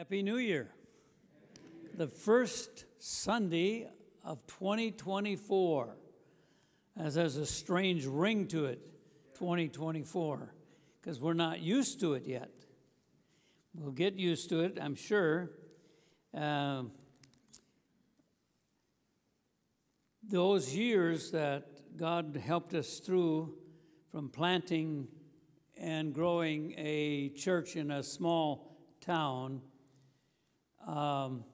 Happy New Year. The first Sunday of 2024, as has a strange ring to it, 2024, because we're not used to it yet. We'll get used to it, I'm sure. Uh, those years that God helped us through from planting and growing a church in a small town um,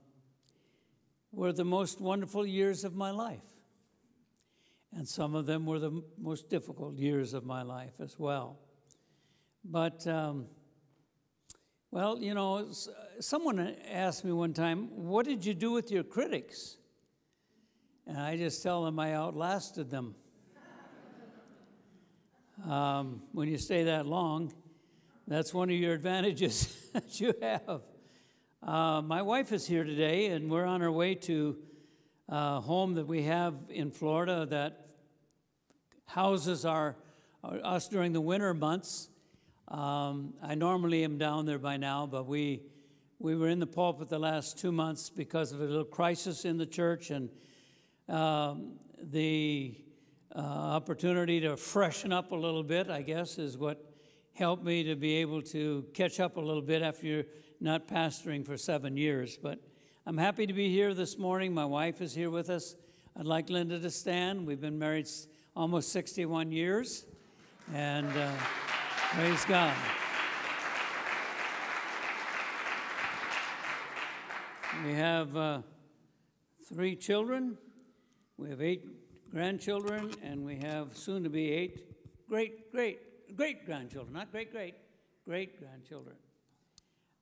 were the most wonderful years of my life. And some of them were the most difficult years of my life as well. But, um, well, you know, someone asked me one time, What did you do with your critics? And I just tell them I outlasted them. um, when you stay that long, that's one of your advantages that you have. Uh, my wife is here today, and we're on our way to a home that we have in Florida that houses our, our us during the winter months. Um, I normally am down there by now, but we we were in the pulpit the last two months because of a little crisis in the church and um, the uh, opportunity to freshen up a little bit. I guess is what helped me to be able to catch up a little bit after not pastoring for seven years. But I'm happy to be here this morning. My wife is here with us. I'd like Linda to stand. We've been married almost 61 years, and uh, praise God. We have uh, three children, we have eight grandchildren, and we have soon to be eight great, great, great grandchildren, not great, great, great grandchildren.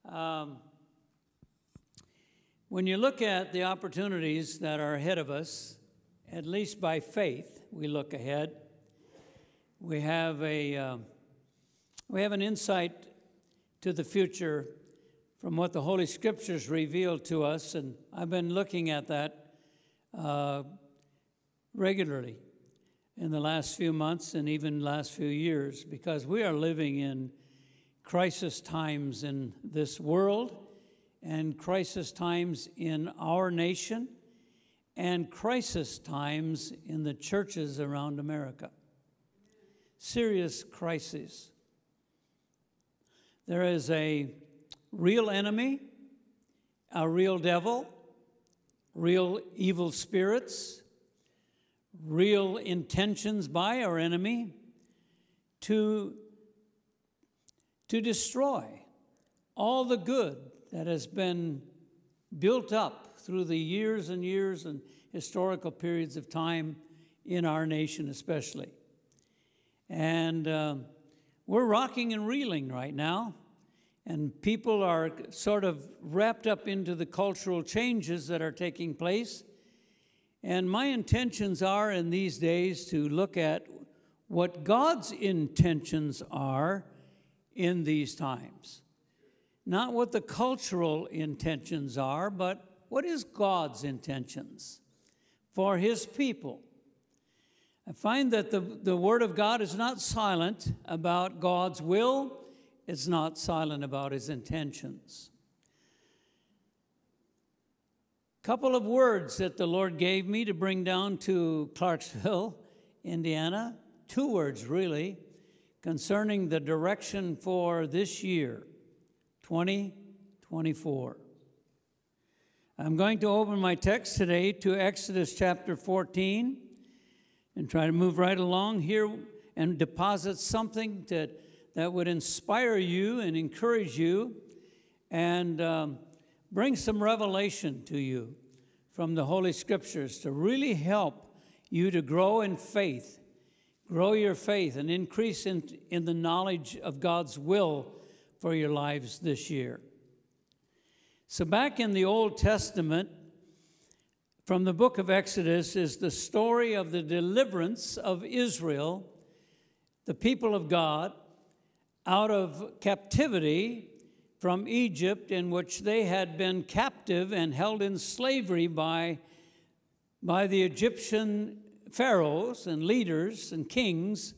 Um, when you look at the opportunities that are ahead of us, at least by faith, we look ahead. We have a uh, we have an insight to the future from what the Holy Scriptures reveal to us, and I've been looking at that uh, regularly in the last few months and even last few years because we are living in crisis times in this world and crisis times in our nation and crisis times in the churches around America. Serious crises. There is a real enemy, a real devil, real evil spirits, real intentions by our enemy to to destroy all the good that has been built up through the years and years and historical periods of time in our nation, especially. And uh, we're rocking and reeling right now, and people are sort of wrapped up into the cultural changes that are taking place. And my intentions are in these days to look at what God's intentions are in these times. Not what the cultural intentions are, but what is God's intentions for his people. I find that the, the Word of God is not silent about God's will, it's not silent about his intentions. Couple of words that the Lord gave me to bring down to Clarksville, Indiana. Two words, really concerning the direction for this year, 2024. I'm going to open my text today to Exodus chapter 14 and try to move right along here and deposit something that, that would inspire you and encourage you and um, bring some revelation to you from the Holy Scriptures to really help you to grow in faith grow your faith and increase in, in the knowledge of God's will for your lives this year. So, back in the Old Testament, from the book of Exodus, is the story of the deliverance of Israel, the people of God, out of captivity from Egypt, in which they had been captive and held in slavery by, by the Egyptian pharaohs and leaders and kings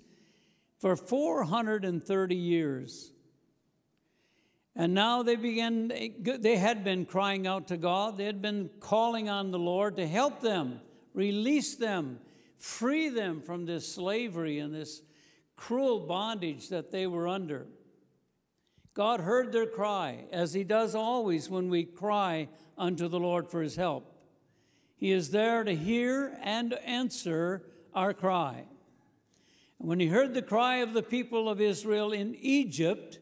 for 430 years. And now they began, they had been crying out to God. They had been calling on the Lord to help them, release them, free them from this slavery and this cruel bondage that they were under. God heard their cry, as He does always when we cry unto the Lord for His help. He is there to hear and answer our cry. And when He heard the cry of the people of Israel in Egypt,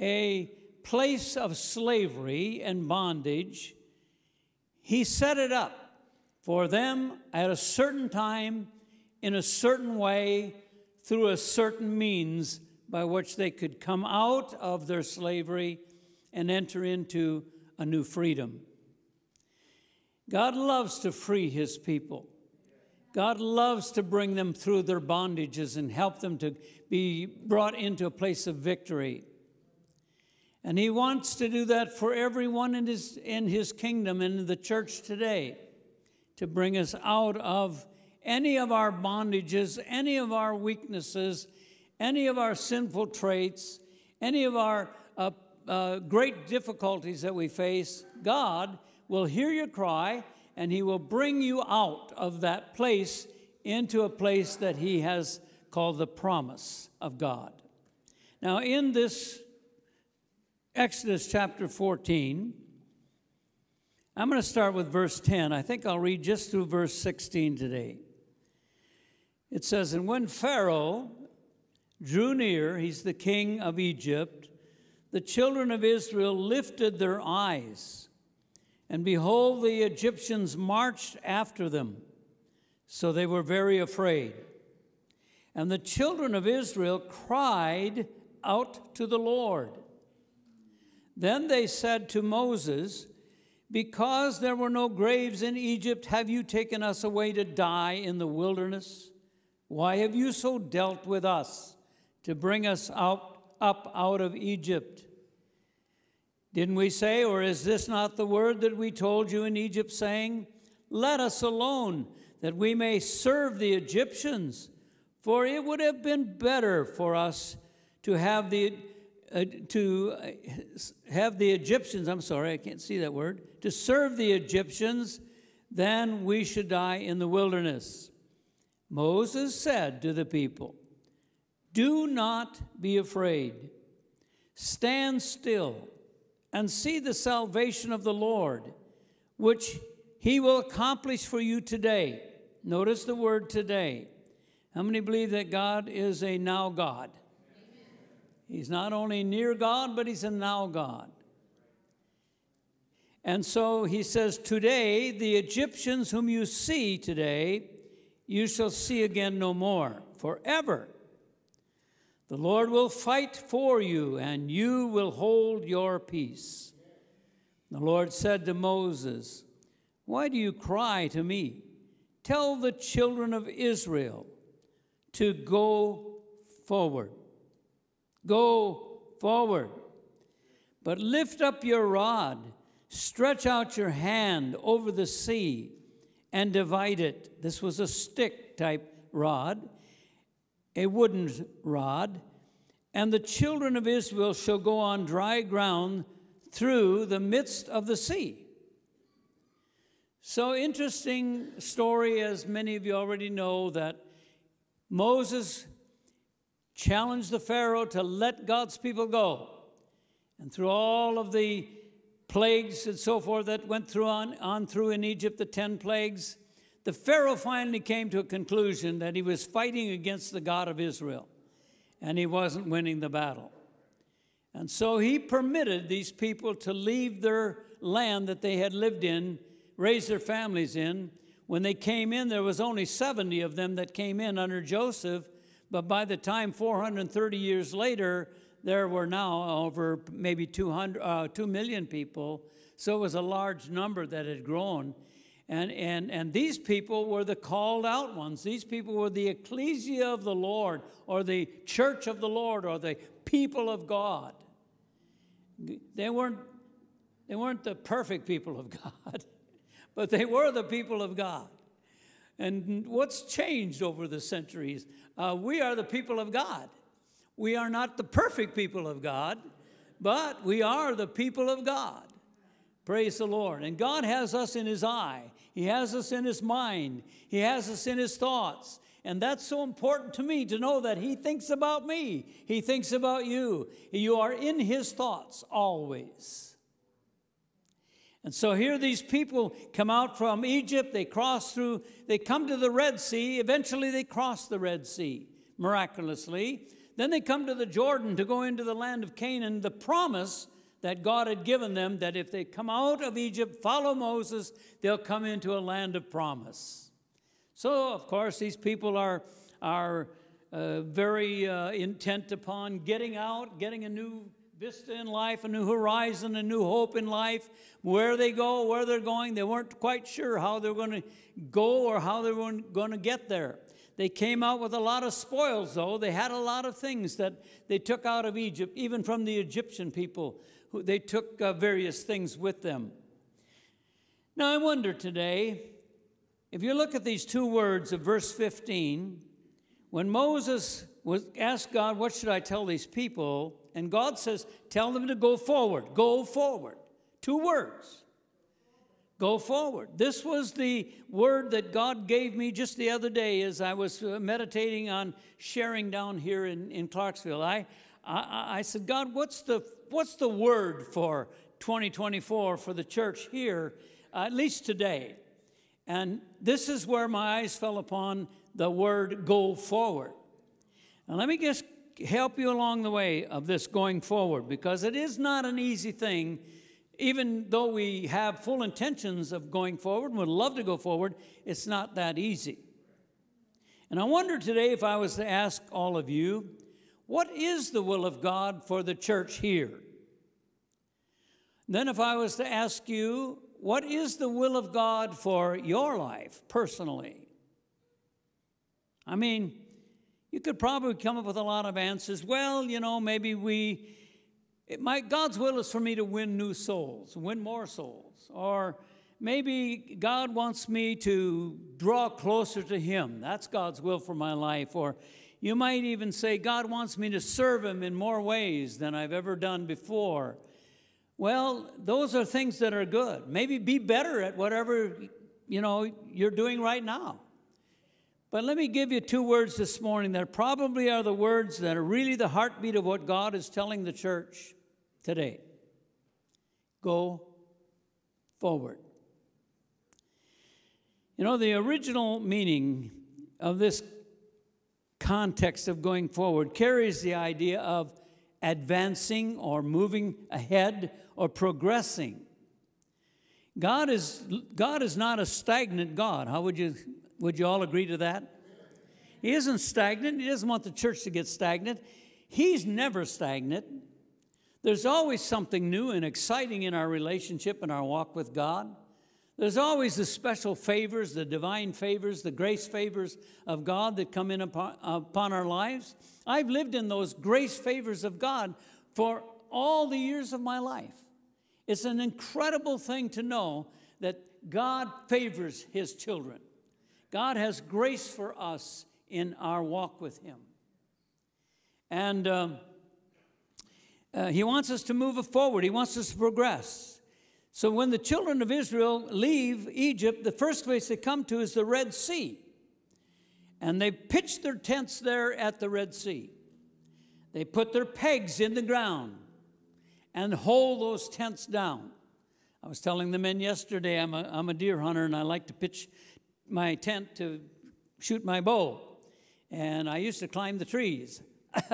a place of slavery and bondage, He set it up for them at a certain time, in a certain way, through a certain means by which they could come out of their slavery and enter into a new freedom. God loves to free his people. God loves to bring them through their bondages and help them to be brought into a place of victory. And he wants to do that for everyone in his, in his kingdom and in the church today to bring us out of any of our bondages, any of our weaknesses, any of our sinful traits, any of our uh, uh, great difficulties that we face, God will hear your cry and He will bring you out of that place into a place that He has called the promise of God. Now, in this Exodus chapter 14, I'm going to start with verse 10. I think I'll read just through verse 16 today. It says, And when Pharaoh drew near, he's the king of Egypt, the children of Israel lifted their eyes, and behold, the Egyptians marched after them. So they were very afraid. And the children of Israel cried out to the Lord. Then they said to Moses, Because there were no graves in Egypt, have you taken us away to die in the wilderness? Why have you so dealt with us to bring us out, up out of Egypt? Didn't we say, or is this not the word that we told you in Egypt, saying, Let us alone, that we may serve the Egyptians? For it would have been better for us to have the uh, to uh, have the Egyptians, I'm sorry, I can't see that word, to serve the Egyptians, then we should die in the wilderness. Moses said to the people, Do not be afraid. Stand still and see the salvation of the Lord, which he will accomplish for you today. Notice the word today. How many believe that God is a now God? He's not only near God, but he's a now God. And so he says, Today, the Egyptians whom you see today, you shall see again no more, forever. The Lord will fight for you, and you will hold your peace. The Lord said to Moses, Why do you cry to me? Tell the children of Israel to go forward. Go forward. But lift up your rod, stretch out your hand over the sea and divide it. This was a stick type rod, a wooden rod. And the children of Israel shall go on dry ground through the midst of the sea. So, interesting story, as many of you already know, that Moses challenged the Pharaoh to let God's people go. And through all of the plagues and so forth that went through on, on through in Egypt, the 10 plagues, the Pharaoh finally came to a conclusion that he was fighting against the God of Israel and he wasn't winning the battle. And so he permitted these people to leave their land that they had lived in, raise their families in. When they came in, there was only 70 of them that came in under Joseph, but by the time 430 years later, there were now over maybe 200, uh, 2 million people. So it was a large number that had grown. And, and, and these people were the called out ones. These people were the ecclesia of the Lord, or the church of the Lord, or the people of God. They weren't, they weren't the perfect people of God, but they were the people of God. And what's changed over the centuries? Uh, we are the people of God. We are not the perfect people of God, but we are the people of God. Praise the Lord. And God has us in His eye, He has us in His mind, He has us in His thoughts. And that's so important to me to know that He thinks about me, He thinks about you. You are in His thoughts always. And so here these people come out from Egypt, they cross through, they come to the Red Sea, eventually they cross the Red Sea miraculously. Then they come to the Jordan to go into the land of Canaan, the promise that God had given them that if they come out of Egypt, follow Moses, they'll come into a land of promise. So, of course, these people are, are uh, very uh, intent upon getting out, getting a new vista in life, a new horizon, a new hope in life. Where they go, where they're going, they weren't quite sure how they're going to go or how they were going to get there. They came out with a lot of spoils, though. They had a lot of things that they took out of Egypt, even from the Egyptian people. They took uh, various things with them. Now, I wonder today, if you look at these two words of verse 15, when Moses was asked God, What should I tell these people? And God says, Tell them to go forward. Go forward. Two words. Go forward. This was the word that God gave me just the other day as I was uh, meditating on sharing down here in, in Clarksville. I, I, I said, God, what's the, what's the word for 2024 for the church here, uh, at least today? And this is where my eyes fell upon the word go forward. And let me just help you along the way of this going forward because it is not an easy thing even though we have full intentions of going forward and would love to go forward, it's not that easy. And I wonder today if I was to ask all of you, what is the will of God for the church here? Then, if I was to ask you, what is the will of God for your life personally? I mean, you could probably come up with a lot of answers. Well, you know, maybe we it, my, God's will is for me to win new souls, win more souls. Or maybe God wants me to draw closer to Him. That's God's will for my life. Or you might even say, God wants me to serve Him in more ways than I've ever done before. Well, those are things that are good. Maybe be better at whatever you know you're doing right now. But let me give you two words this morning that probably are the words that are really the heartbeat of what God is telling the church today. Go forward. You know, the original meaning of this context of going forward carries the idea of advancing or moving ahead or progressing. God is, God is not a stagnant God. How would you would you all agree to that? He isn't stagnant. He doesn't want the church to get stagnant. He's never stagnant. There's always something new and exciting in our relationship and our walk with God. There's always the special favors, the divine favors, the grace favors of God that come in upon, upon our lives. I've lived in those grace favors of God for all the years of my life. It's an incredible thing to know that God favors His children. God has grace for us in our walk with Him. And um, uh, He wants us to move forward, He wants us to progress. So when the children of Israel leave Egypt, the first place they come to is the Red Sea. And they pitch their tents there at the Red Sea. They put their pegs in the ground and hold those tents down. I was telling the men yesterday, I'm a, I'm a deer hunter and I like to pitch my tent to shoot my bow. And I used to climb the trees.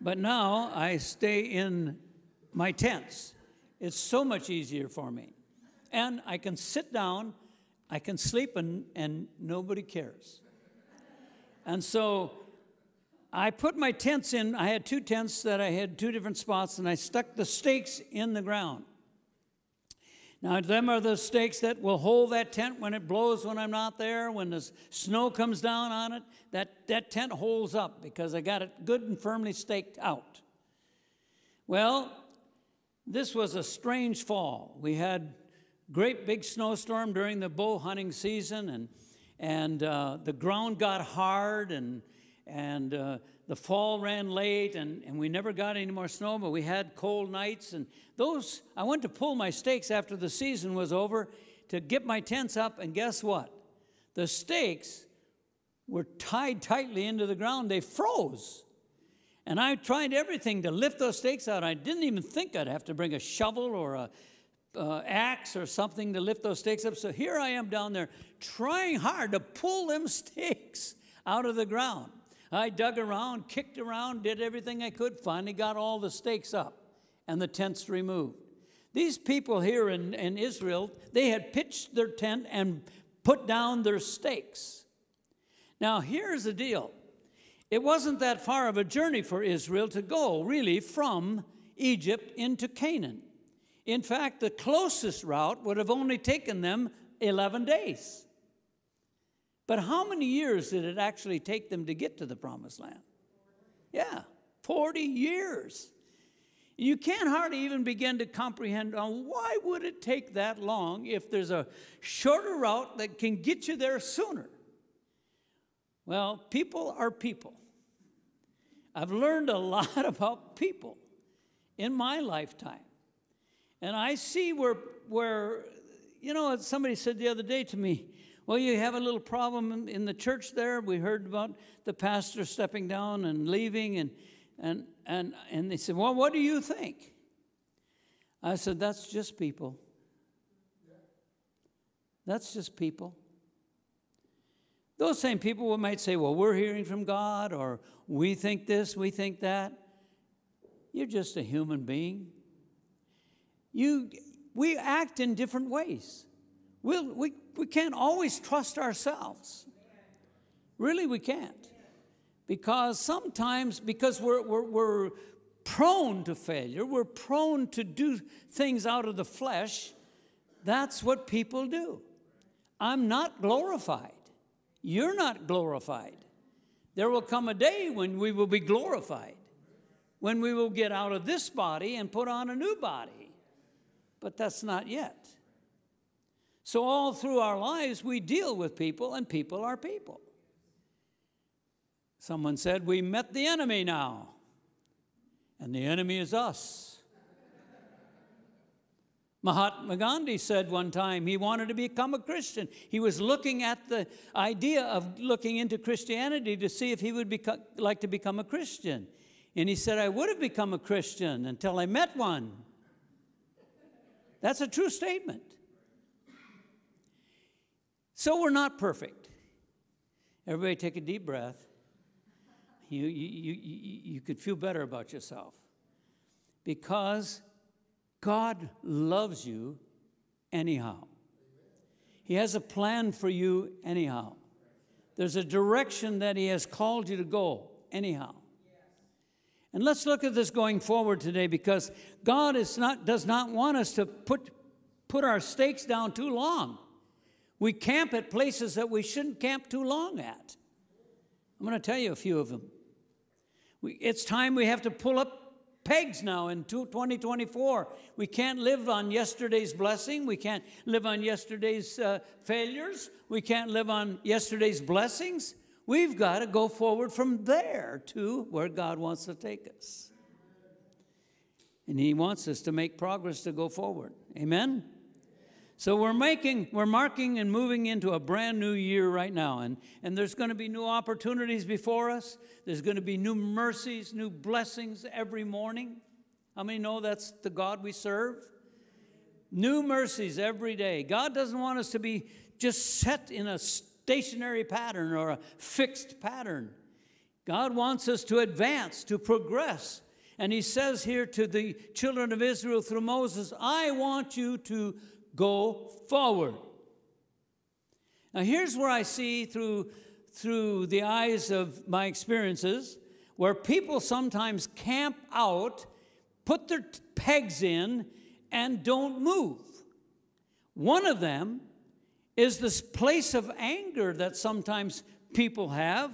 but now I stay in my tents. It's so much easier for me. And I can sit down, I can sleep, and, and nobody cares. And so I put my tents in. I had two tents that I had two different spots, and I stuck the stakes in the ground. Now, them are the stakes that will hold that tent when it blows when I'm not there, when the snow comes down on it. That, that tent holds up because I got it good and firmly staked out. Well, this was a strange fall. We had great big snowstorm during the bow hunting season, and, and uh, the ground got hard, and, and uh, the fall ran late, and, and we never got any more snow, but we had cold nights. And those, I went to pull my stakes after the season was over to get my tents up, and guess what? The stakes were tied tightly into the ground, they froze. And I tried everything to lift those stakes out. I didn't even think I'd have to bring a shovel or a uh, axe or something to lift those stakes up. So here I am down there trying hard to pull them stakes out of the ground. I dug around, kicked around, did everything I could, finally got all the stakes up and the tents removed. These people here in, in Israel, they had pitched their tent and put down their stakes. Now, here's the deal it wasn't that far of a journey for Israel to go, really, from Egypt into Canaan. In fact, the closest route would have only taken them 11 days. But how many years did it actually take them to get to the promised land? Yeah, 40 years. You can't hardly even begin to comprehend on why would it take that long if there's a shorter route that can get you there sooner. Well, people are people. I've learned a lot about people in my lifetime. And I see where, where you know, somebody said the other day to me, well, you have a little problem in the church there. We heard about the pastor stepping down and leaving, and, and, and, and they said, Well, what do you think? I said, That's just people. That's just people. Those same people might say, Well, we're hearing from God, or we think this, we think that. You're just a human being. You, we act in different ways. We'll, we, we can't always trust ourselves. Really, we can't. Because sometimes, because we're, we're, we're prone to failure, we're prone to do things out of the flesh, that's what people do. I'm not glorified. You're not glorified. There will come a day when we will be glorified, when we will get out of this body and put on a new body. But that's not yet. So, all through our lives, we deal with people, and people are people. Someone said, We met the enemy now, and the enemy is us. Mahatma Gandhi said one time he wanted to become a Christian. He was looking at the idea of looking into Christianity to see if he would like to become a Christian. And he said, I would have become a Christian until I met one. That's a true statement. So we're not perfect. Everybody take a deep breath. You, you, you, you could feel better about yourself. Because God loves you anyhow. He has a plan for you anyhow. There's a direction that He has called you to go anyhow. And let's look at this going forward today because God is not, does not want us to put, put our stakes down too long. We camp at places that we shouldn't camp too long at. I'm going to tell you a few of them. We, it's time we have to pull up pegs now in 2024. We can't live on yesterday's blessing. We can't live on yesterday's uh, failures. We can't live on yesterday's blessings. We've got to go forward from there to where God wants to take us. And He wants us to make progress to go forward. Amen? So we're making, we're marking and moving into a brand new year right now. And, and there's going to be new opportunities before us. There's going to be new mercies, new blessings every morning. How many know that's the God we serve? New mercies every day. God doesn't want us to be just set in a stationary pattern or a fixed pattern. God wants us to advance, to progress. And he says here to the children of Israel through Moses, I want you to go forward. Now, here's where I see through, through the eyes of my experiences where people sometimes camp out, put their pegs in, and don't move. One of them is this place of anger that sometimes people have.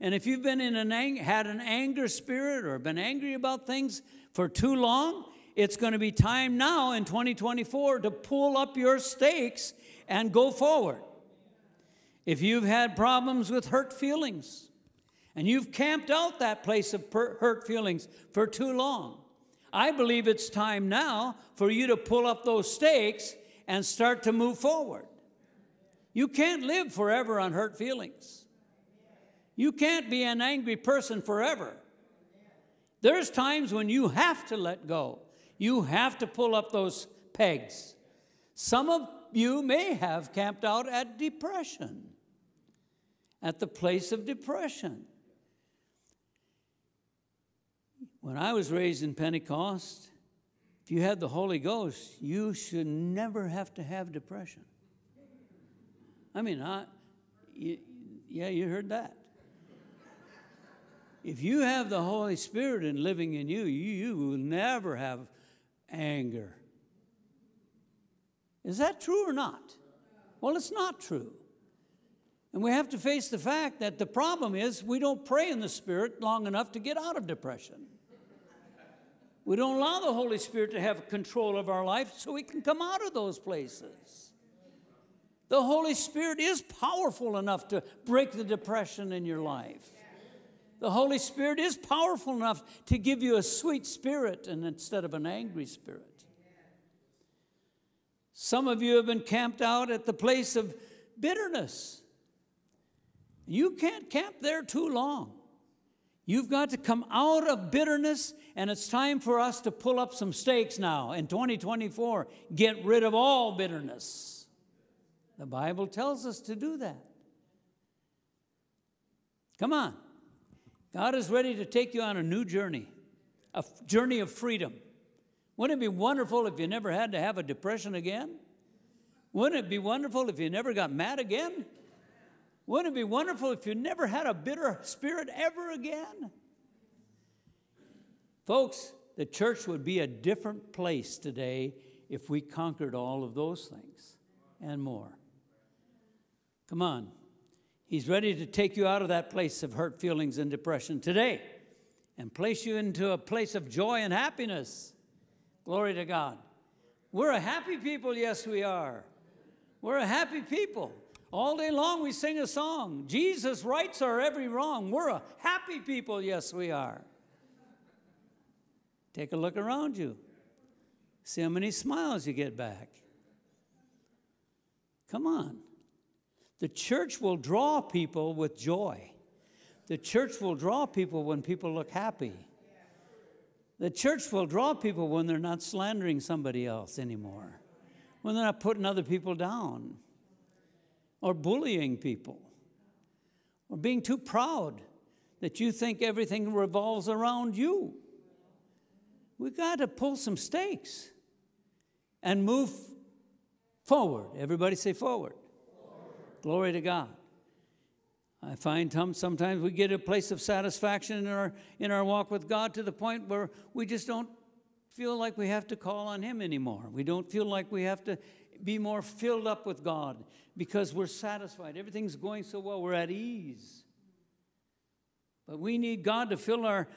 And if you've been in an ang- had an anger spirit or been angry about things for too long, it's going to be time now in 2024 to pull up your stakes and go forward. If you've had problems with hurt feelings And you've camped out that place of per- hurt feelings for too long. I believe it's time now for you to pull up those stakes and start to move forward. You can't live forever on hurt feelings. You can't be an angry person forever. There's times when you have to let go. You have to pull up those pegs. Some of you may have camped out at depression, at the place of depression. When I was raised in Pentecost, if you had the Holy Ghost, you should never have to have depression. I mean, I, you, yeah, you heard that. If you have the Holy Spirit and living in you, you, you will never have anger. Is that true or not? Well, it's not true. And we have to face the fact that the problem is we don't pray in the Spirit long enough to get out of depression. We don't allow the Holy Spirit to have control of our life so we can come out of those places. The Holy Spirit is powerful enough to break the depression in your life. The Holy Spirit is powerful enough to give you a sweet spirit and instead of an angry spirit. Some of you have been camped out at the place of bitterness. You can't camp there too long. You've got to come out of bitterness, and it's time for us to pull up some stakes now in 2024. Get rid of all bitterness. The Bible tells us to do that. Come on. God is ready to take you on a new journey, a journey of freedom. Wouldn't it be wonderful if you never had to have a depression again? Wouldn't it be wonderful if you never got mad again? Wouldn't it be wonderful if you never had a bitter spirit ever again? Folks, the church would be a different place today if we conquered all of those things and more. Come on. He's ready to take you out of that place of hurt feelings and depression today and place you into a place of joy and happiness. Glory to God. We're a happy people, yes, we are. We're a happy people. All day long we sing a song. Jesus rights our every wrong. We're a happy people, yes, we are. Take a look around you. See how many smiles you get back. Come on. The church will draw people with joy. The church will draw people when people look happy. The church will draw people when they're not slandering somebody else anymore, when they're not putting other people down, or bullying people, or being too proud that you think everything revolves around you. We've got to pull some stakes and move forward. Everybody say forward. forward. Glory to God. I find sometimes we get a place of satisfaction in our, in our walk with God to the point where we just don't feel like we have to call on Him anymore. We don't feel like we have to be more filled up with God because we're satisfied. Everything's going so well, we're at ease. But we need God to fill our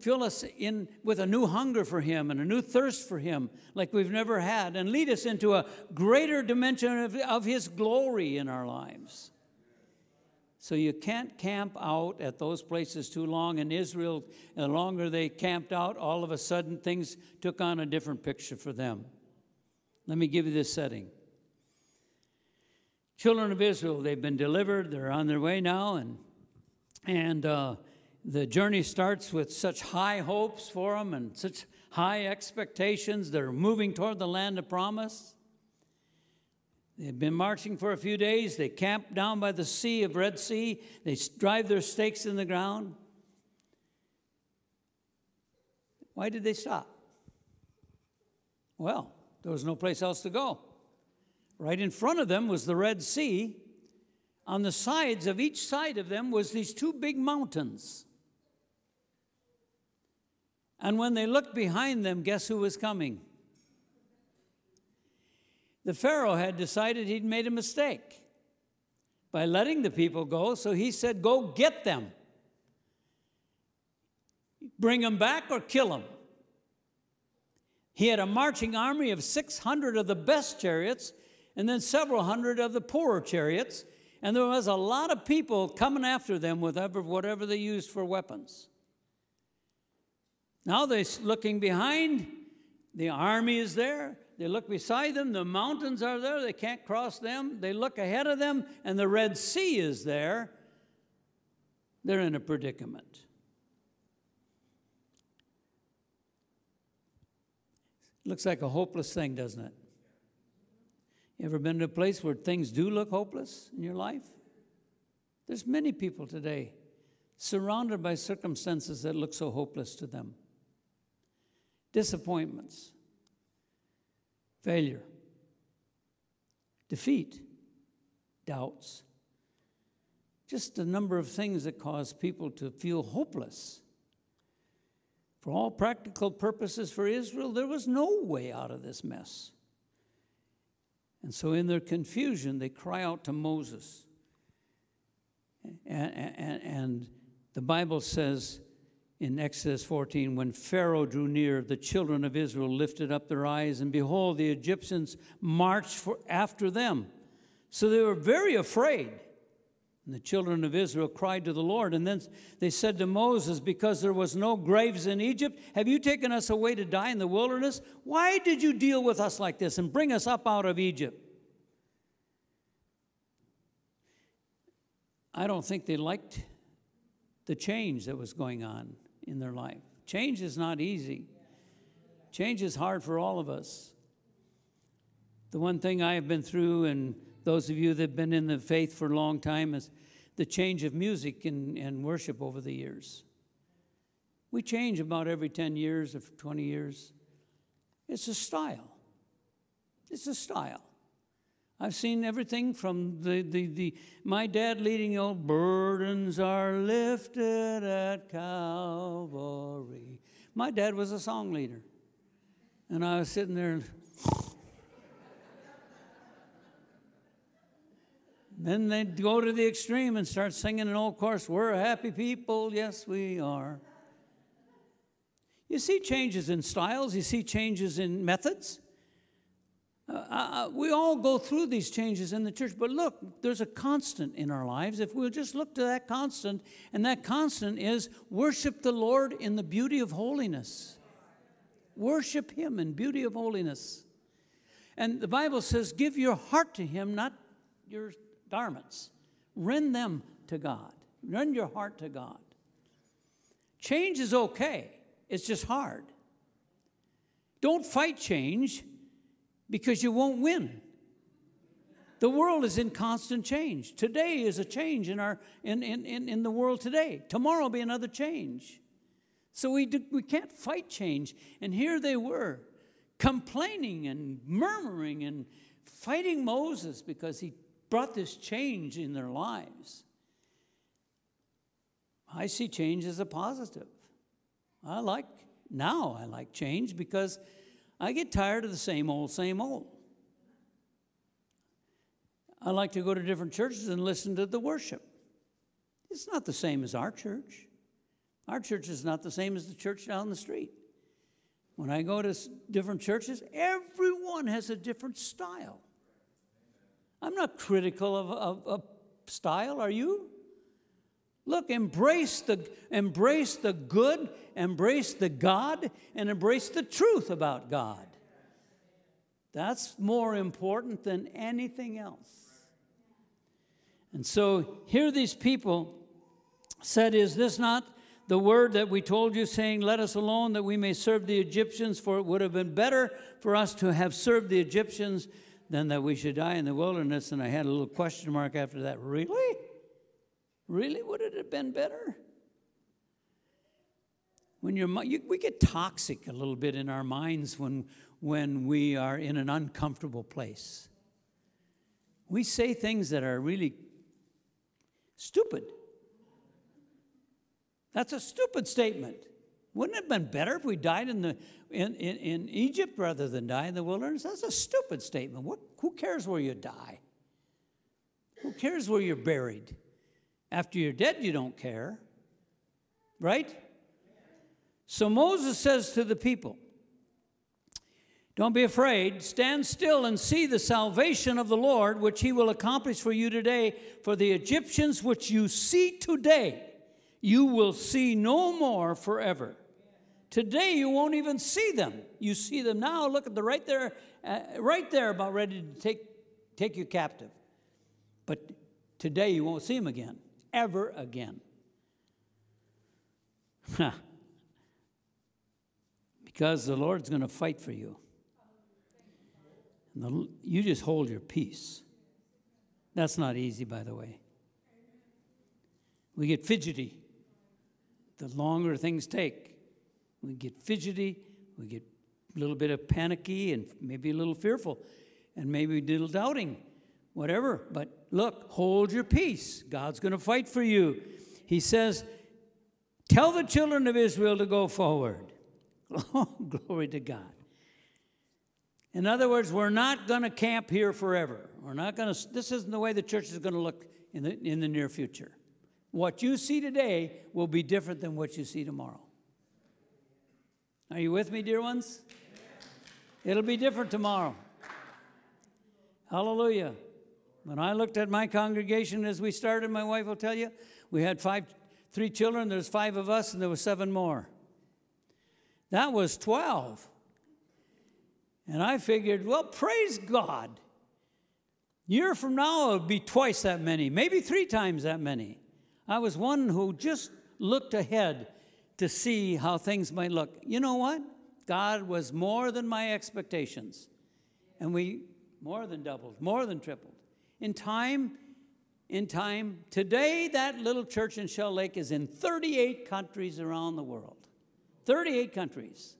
fill us in with a new hunger for him and a new thirst for him like we've never had and lead us into a greater dimension of, of his glory in our lives so you can't camp out at those places too long. In Israel, the longer they camped out, all of a sudden things took on a different picture for them. Let me give you this setting. Children of Israel, they've been delivered, they're on their way now, and, and uh, the journey starts with such high hopes for them and such high expectations. They're moving toward the land of promise. They've been marching for a few days. They camp down by the sea of Red Sea. They drive their stakes in the ground. Why did they stop? Well, there was no place else to go. Right in front of them was the Red Sea. On the sides of each side of them was these two big mountains. And when they looked behind them, guess who was coming? The Pharaoh had decided he'd made a mistake by letting the people go, so he said, Go get them. Bring them back or kill them. He had a marching army of 600 of the best chariots and then several hundred of the poorer chariots. And there was a lot of people coming after them with whatever they used for weapons. Now they're looking behind, the army is there. They look beside them, the mountains are there, they can't cross them. They look ahead of them, and the Red Sea is there. They're in a predicament. Looks like a hopeless thing, doesn't it? You ever been to a place where things do look hopeless in your life? There's many people today surrounded by circumstances that look so hopeless to them. Disappointments, failure, defeat, doubts. Just a number of things that cause people to feel hopeless. For all practical purposes for Israel, there was no way out of this mess. And so, in their confusion, they cry out to Moses. And, and, and, the Bible says in Exodus 14 when Pharaoh drew near, the children of Israel lifted up their eyes, and behold, the Egyptians marched for, after them. So they were very afraid. And the children of Israel cried to the Lord. And then they said to Moses, Because there was no graves in Egypt, have you taken us away to die in the wilderness? Why did you deal with us like this and bring us up out of Egypt? I don't think they liked the change that was going on in their life. Change is not easy, change is hard for all of us. The one thing I have been through, and those of you that have been in the faith for a long time, is the change of music and, and worship over the years. We change about every 10 years or 20 years. It's a style. It's a style. I've seen everything from the, the, the my dad leading old burdens are lifted at Calvary. My dad was a song leader. And I was sitting there Then they'd go to the extreme and start singing an old chorus We're happy people, yes, we are. You see changes in styles, you see changes in methods. Uh, uh, we all go through these changes in the church, but look, there's a constant in our lives. If we'll just look to that constant, and that constant is worship the Lord in the beauty of holiness. Worship Him in beauty of holiness. And the Bible says, give your heart to Him, not your garments. Rend them to God. Rend your heart to God. Change is okay, it's just hard. Don't fight change because you won't win. The world is in constant change. Today is a change in, our, in, in, in, in the world today. Tomorrow will be another change. So we, do, we can't fight change. And here they were complaining and murmuring and fighting Moses because he brought this change in their lives. I see change as a positive. I like, now I like change because I get tired of the same old, same old. I like to go to different churches and listen to the worship. It's not the same as our church. Our church is not the same as the church down the street. When I go to different churches, everyone has a different style. I'm not critical of, of, style, are you? Look, embrace the, embrace the good, embrace the God, and embrace the truth about God. That's more important than anything else. And so here these people said, Is this not the word that we told you, saying, Let us alone that we may serve the Egyptians? For it would have been better for us to have served the Egyptians than that we should die in the wilderness. And I had a little question mark after that. Really? Really? It have been better? When you're, you, we get toxic a little bit in our minds when, when we are in an uncomfortable place. We say things that are really stupid. That's a stupid statement. Wouldn't it have been better if we died in, the, in, in, in Egypt rather than die in the wilderness? That's a stupid statement. What, who cares where you die? Who cares where you're buried? After you're dead, you don't care. Right? So Moses says to the people, Don't be afraid. Stand still and see the salvation of the Lord, which he will accomplish for you today. For the Egyptians which you see today, you will see no more forever. Today you won't even see them. You see them now. Look at the right there, uh, right there, about ready to take, take you captive. But today you won't see them again, ever again. because the Lord's going to fight for you. The, you just hold your peace. That's not easy, by the way. We get fidgety the longer things take. We get fidgety, we get a little bit of panicky, and maybe a little fearful, and maybe a little doubting, whatever. But look, hold your peace. God's going to fight for you. He says, Tell the children of Israel to go forward. Oh, glory to God. In other words, we're not going to camp here forever. We're not going to, this isn't the way the church is going to look in the, in the near future. What you see today will be different than what you see tomorrow. Are you with me, dear ones? It'll be different tomorrow. Hallelujah. When I looked at my congregation as we started, my wife will tell you, we had five, three children, there's five of us, and there was seven more. That was 12. And I figured, well, praise God. Year from now, it'll be twice that many, maybe three times that many. I was one who just looked ahead to see how things might look. You know what? God was more than my expectations. And we more than doubled, more than tripled. In time, in time, today that little church in Shell Lake is in 38 countries around the world. 38 countries.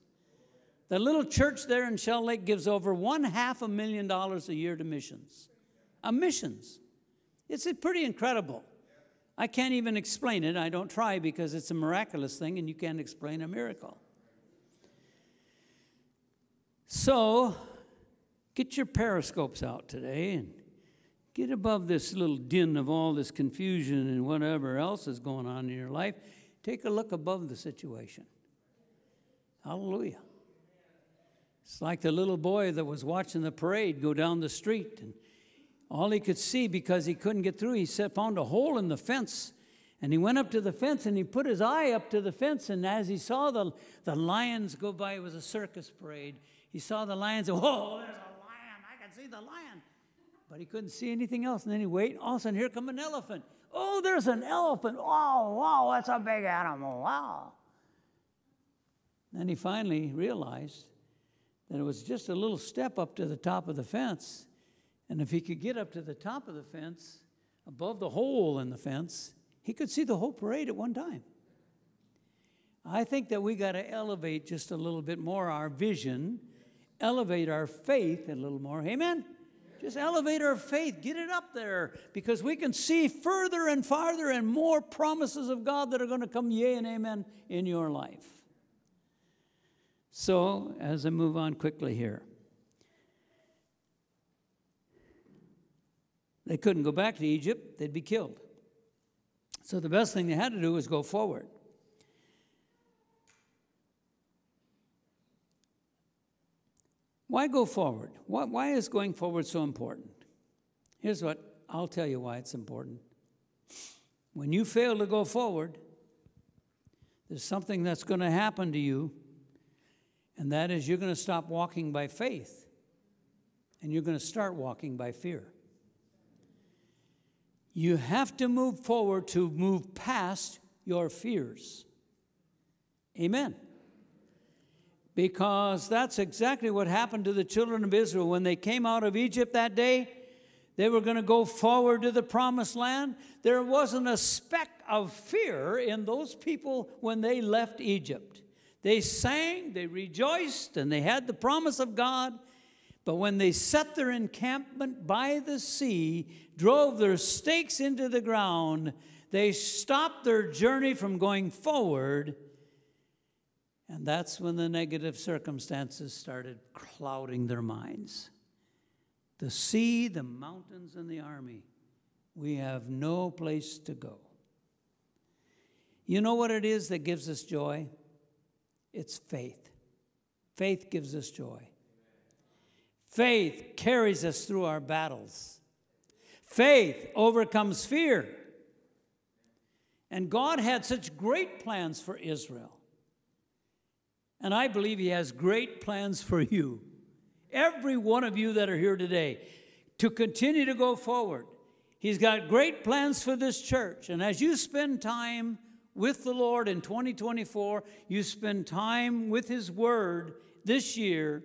The little church there in Shell Lake gives over one half a million dollars a year to missions. A missions. It's pretty incredible. I can't even explain it. I don't try because it's a miraculous thing and you can't explain a miracle. So, get your periscopes out today and get above this little din of all this confusion and whatever else is going on in your life. Take a look above the situation. Hallelujah. It's like the little boy that was watching the parade go down the street, and all he could see because he couldn't get through, he found a hole in the fence. And he went up to the fence and he put his eye up to the fence. And as he saw the, the lions go by, it was a circus parade. He saw the lions, oh, there's a lion. I can see the lion. But he couldn't see anything else. And then he waited. All of a sudden, here come an elephant. Oh, there's an elephant. Wow, wow, that's a big animal. Wow. Then he finally realized that it was just a little step up to the top of the fence. And if he could get up to the top of the fence, above the hole in the fence, he could see the whole parade at one time. I think that we got to elevate just a little bit more our vision, elevate our faith a little more. Amen? Just elevate our faith, get it up there, because we can see further and farther and more promises of God that are going to come, yea and amen, in your life. So, as I move on quickly here, they couldn't go back to Egypt, they'd be killed. So, the best thing they had to do was go forward. Why go forward? Why, is going forward so important? Here's what I'll tell you why it's important. When you fail to go forward, there's something that's going to happen to you and that is, you're going to stop walking by faith and you're going to start walking by fear. You have to move forward to move past your fears. Amen. Because that's exactly what happened to the children of Israel when they came out of Egypt that day. They were going to go forward to the promised land. There wasn't a speck of fear in those people when they left Egypt. They sang, they rejoiced, and they had the promise of God. But when they set their encampment by the sea, drove their stakes into the ground, they stopped their journey from going forward. And that's when the negative circumstances started clouding their minds. The sea, the mountains, and the army. We have no place to go. You know what it is that gives us joy? It's faith. Faith gives us joy. Faith carries us through our battles. Faith overcomes fear. And God had such great plans for Israel. And I believe He has great plans for you. Every one of you that are here today, to continue to go forward. He's got great plans for this church. And as you spend time with the Lord in 2024, you spend time with His Word this year,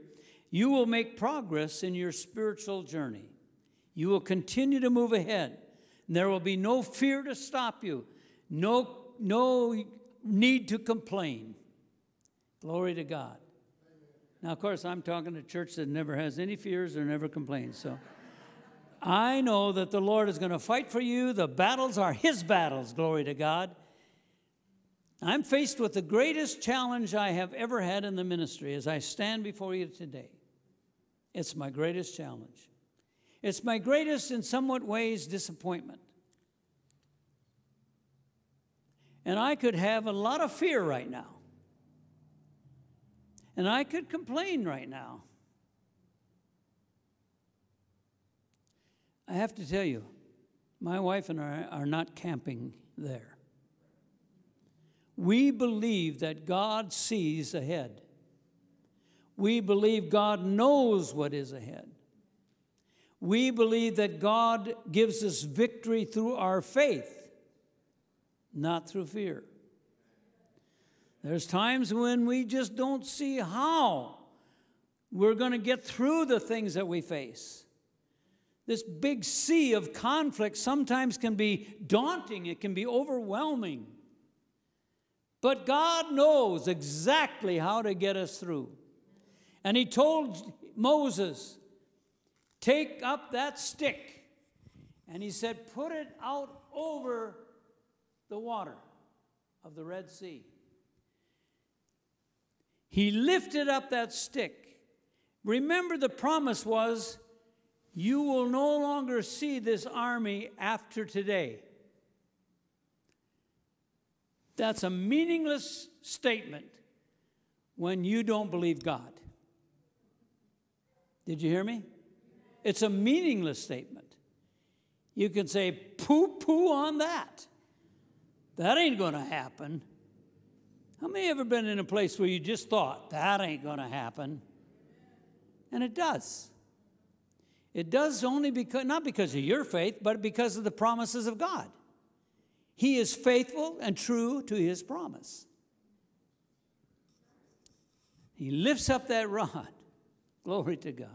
you will make progress in your spiritual journey. You will continue to move ahead. And there will be no fear to stop you, no, no need to complain. Glory to God. Now, of course, I'm talking to church that never has any fears or never complains. So I know that the Lord is going to fight for you. The battles are His battles. Glory to God. I'm faced with the greatest challenge I have ever had in the ministry as I stand before you today. It's my greatest challenge. It's my greatest, in somewhat ways, disappointment. And I could have a lot of fear right now. And I could complain right now. I have to tell you, my wife and I are not camping there. We believe that God sees ahead we believe God knows what is ahead. We believe that God gives us victory through our faith, not through fear. There's times when we just don't see how we're going to get through the things that we face. This big sea of conflict sometimes can be daunting, it can be overwhelming. But God knows exactly how to get us through. And he told Moses, Take up that stick. And he said, Put it out over the water of the Red Sea. He lifted up that stick. Remember, the promise was, You will no longer see this army after today. That's a meaningless statement when you don't believe God. Did you hear me? It's a meaningless statement. You can say poo poo on that. That ain't going to happen. How many ever been in a place where you just thought that ain't going to happen? And it does. It does only because, not because of your faith, but because of the promises of God. He is faithful and true to his promise. He lifts up that rod Glory to God.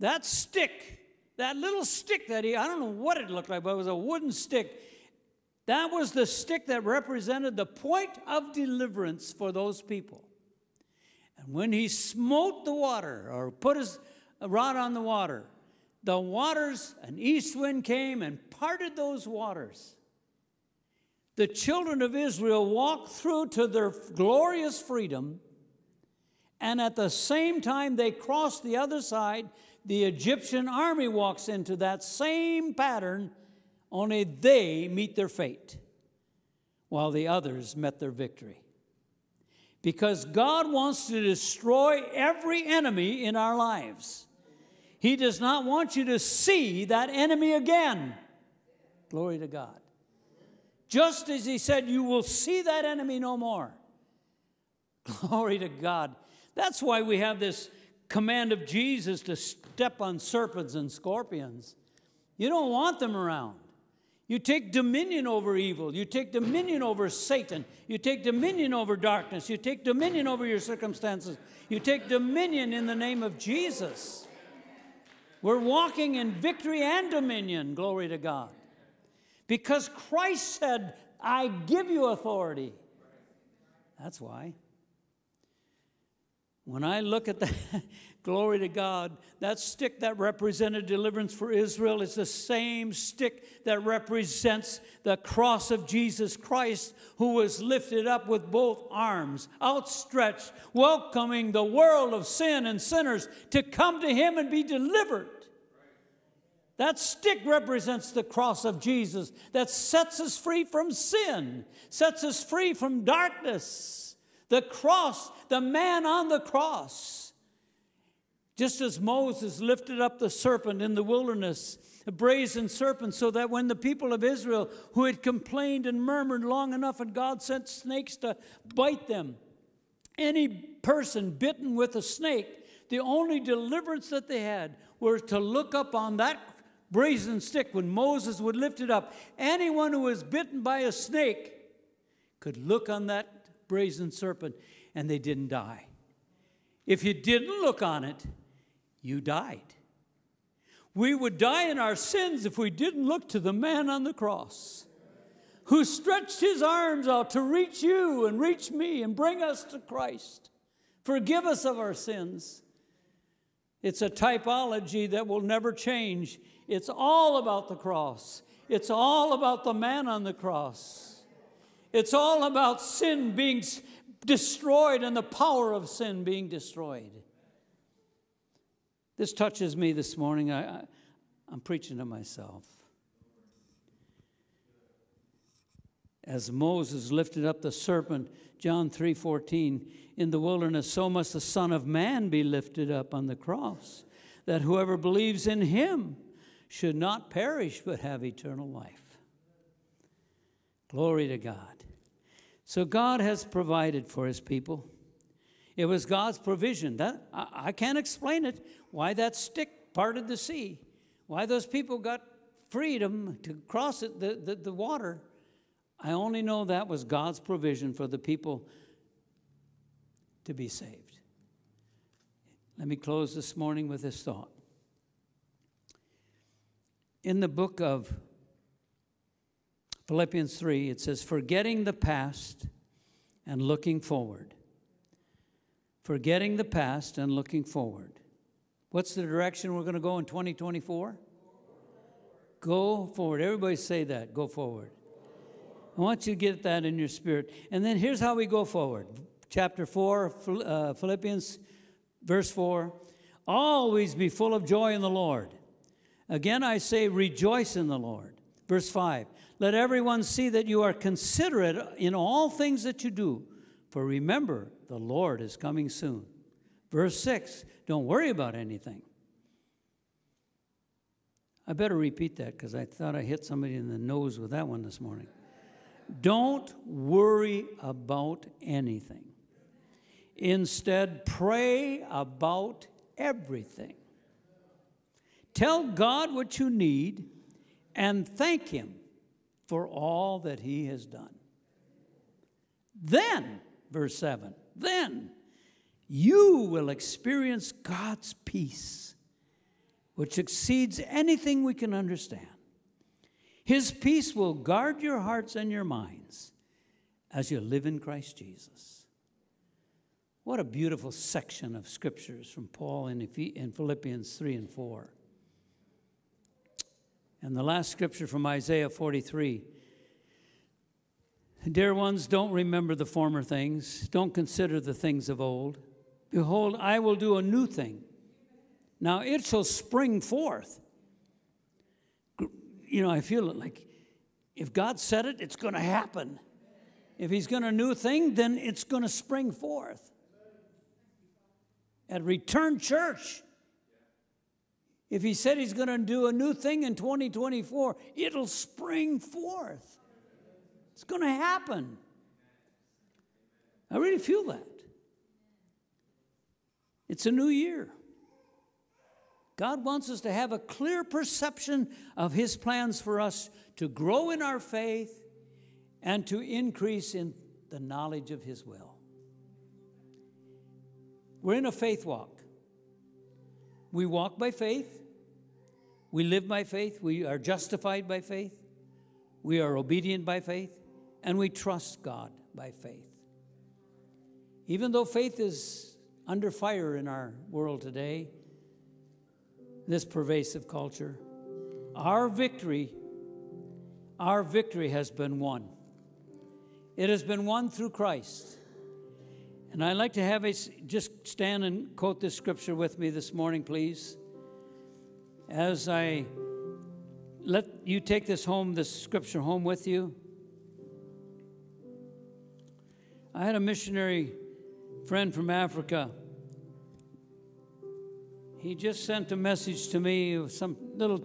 That stick, that little stick that he, I don't know what it looked like, but it was a wooden stick. That was the stick that represented the point of deliverance for those people. And when he smote the water or put his rod on the water, the waters, an east wind came and parted those waters. The children of Israel walked through to their glorious freedom and at the same time they crossed the other side, the Egyptian army walks into that same pattern, only they meet their fate, while the others met their victory. Because God wants to destroy every enemy in our lives. He does not want you to see that enemy again. Glory to God. Just as He said, You will see that enemy no more. Glory to God. That's why we have this command of Jesus to step on serpents and scorpions. You don't want them around. You take dominion over evil. You take dominion over Satan. You take dominion over darkness. You take dominion over your circumstances. You take dominion in the name of Jesus. We're walking in victory and dominion, glory to God. Because Christ said, I give you authority. That's why. When I look at that, glory to God, that stick that represented deliverance for Israel is the same stick that represents the cross of Jesus Christ, who was lifted up with both arms outstretched, welcoming the world of sin and sinners to come to Him and be delivered. That stick represents the cross of Jesus that sets us free from sin, sets us free from darkness. The cross, the man on the cross, Just as Moses lifted up the serpent in the wilderness, a brazen serpent, so that when the people of Israel, who had complained and murmured long enough, and God sent snakes to bite them, any person bitten with a snake, the only deliverance that they had was to look up on that brazen stick when Moses would lift it up. Anyone who was bitten by a snake could look on that brazen serpent and they didn't die. If you didn't look on it, you died. We would die in our sins if we didn't look to the man on the cross who stretched his arms out to reach you and reach me and bring us to Christ. Forgive us of our sins. It's a typology that will never change. It's all about the cross. It's all about the man on the cross. It's all about sin being destroyed and the power of sin being destroyed. This touches me this morning. I, I, I'm preaching to myself. As Moses lifted up the serpent, John 3:14, in the wilderness, so must the Son of Man be lifted up on the cross, that whoever believes in him should not perish but have eternal life. Glory to God. So God has provided for his people. It was God's provision. That I, I can't explain it why that stick parted the sea, why those people got freedom to cross it, the, the, the water. I only know that was God's provision for the people to be saved. Let me close this morning with this thought. In the book of Philippians 3, it says, Forgetting the past and looking forward. Forgetting the past and looking forward. What's the direction we're going to go in 2024? Go forward. Everybody say that. Go forward. I want you to get that in your spirit. And then here's how we go forward. Chapter 4, uh, Philippians, verse 4. Always be full of joy in the Lord. Again, I say, rejoice in the Lord. Verse 5. Let everyone see that you are considerate in all things that you do, for remember, the Lord is coming soon. Verse 6 don't worry about anything. I better repeat that because I thought I hit somebody in the nose with that one this morning. Don't worry about anything. Instead, pray about everything. Tell God what you need and thank Him for all that He has done. Then, verse 7, then you will experience God's peace, which exceeds anything we can understand. His peace will guard your hearts and your minds as you live in Christ Jesus. What a beautiful section of scriptures from Paul in, Philippians 3 and 4. And the last scripture from Isaiah 43 Dear ones, don't remember the former things, don't consider the things of old. Behold, I will do a new thing. Now it shall spring forth. You know, I feel it like if God said it, it's going to happen. If He's going to a new thing, then it's going to spring forth. At Return Church, if He said He's going to do a new thing in 2024, it'll spring forth. It's going to happen. I really feel that. It's a new year. God wants us to have a clear perception of His plans for us to grow in our faith and to increase in the knowledge of His will. We're in a faith walk. We walk by faith, we live by faith, we are justified by faith, we are obedient by faith, and we trust God by faith. Even though faith is under fire in our world today, this pervasive culture. Our victory, our victory has been won. It has been won through Christ. And I'd like to have a just stand and quote this scripture with me this morning, please. As I let you take this home, this scripture home with you. I had a missionary friend from Africa He just sent a message to me some little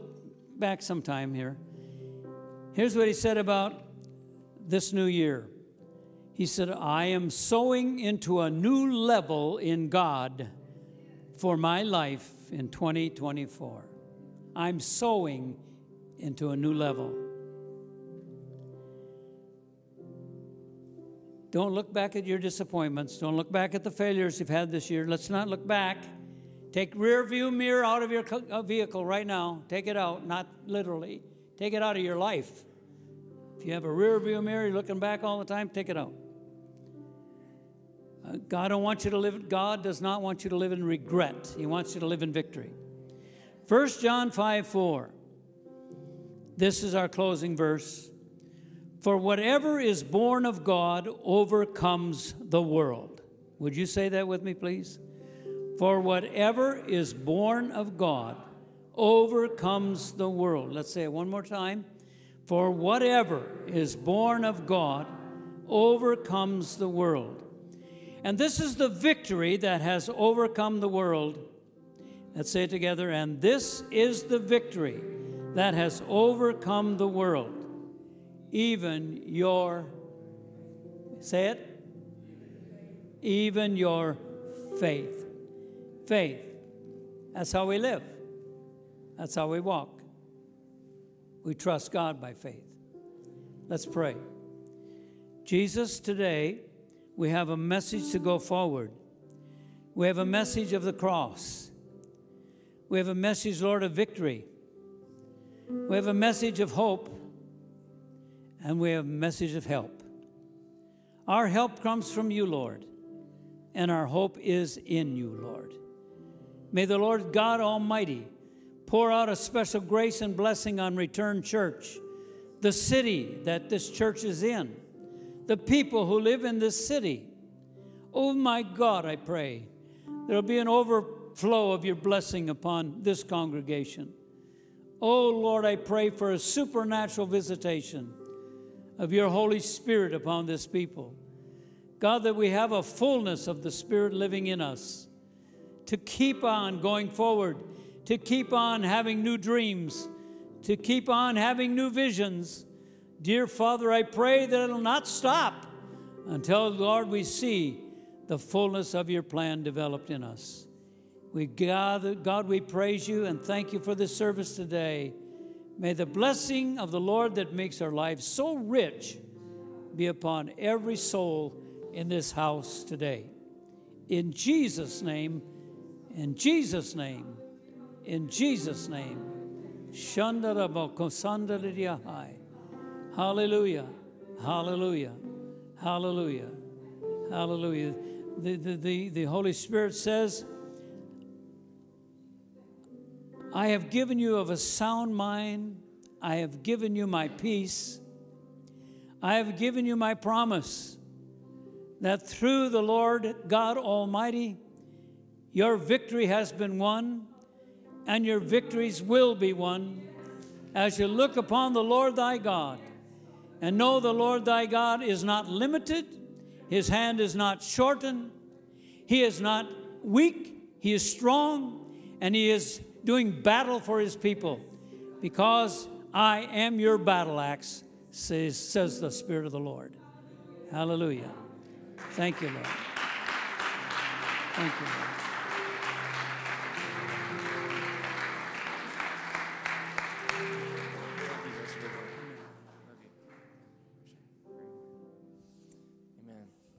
back sometime here. Here's what he said about this new year. He said, I am sowing into a new level in God for my life in 2024. I'm sowing into a new level. Don't look back at your disappointments. Don't look back at the failures you've had this year. Let's not look back. Take rear view mirror out of your uh, vehicle right now. Take it out, not literally. Take it out of your life. If you have a rear view mirror, you're looking back all the time, take it out. Uh, God don't want you to live God does not want you to live in regret. He wants you to live in victory. 1 John 5 4. This is our closing verse. For whatever is born of God overcomes the world. Would you say that with me, please? For whatever is born of God overcomes the world. Let's say it one more time. For whatever is born of God overcomes the world. And this is the victory that has overcome the world. Let's say it together. And this is the victory that has overcome the world, even your, say it, even your faith. Faith. That's how we live, that's how we walk. We trust God by faith. Let's pray. Jesus, today we have a message to go forward. We have a message of the cross. We have a message, Lord, of victory. We have a message of hope. And we have a message of help. Our help comes from you, Lord, and our hope is in you, Lord. May the Lord God Almighty pour out a special grace and blessing on Return Church, the city that this church is in, the people who live in this city. Oh my God, I pray there'll be an overflow of your blessing upon this congregation. Oh Lord, I pray for a supernatural visitation of your Holy Spirit upon this people. God, that we have a fullness of the Spirit living in us to keep on going forward to keep on having new dreams, to keep on having new visions. Dear Father, I pray that it'll not stop until, Lord, we see the fullness of your plan developed in us. We gather, God, we praise you and thank you for this service today. May the blessing of the Lord that makes our lives so rich be upon every soul in this house today. In Jesus' name, in Jesus' name in Jesus' name. Hallelujah. Hallelujah. Hallelujah. Hallelujah. The, the, the, the Holy Spirit says, I have given you of a sound mind. I have given you my peace. I have given you my promise that through the Lord God Almighty, your victory has been won and your victories will be won as you look upon the Lord thy God and know the Lord thy God is not limited, his hand is not shortened, he is not weak, he is strong, and he is doing battle for his people because I am your battle axe, says, says the Spirit of the Lord. Hallelujah. Thank you, Lord. Thank you, Lord.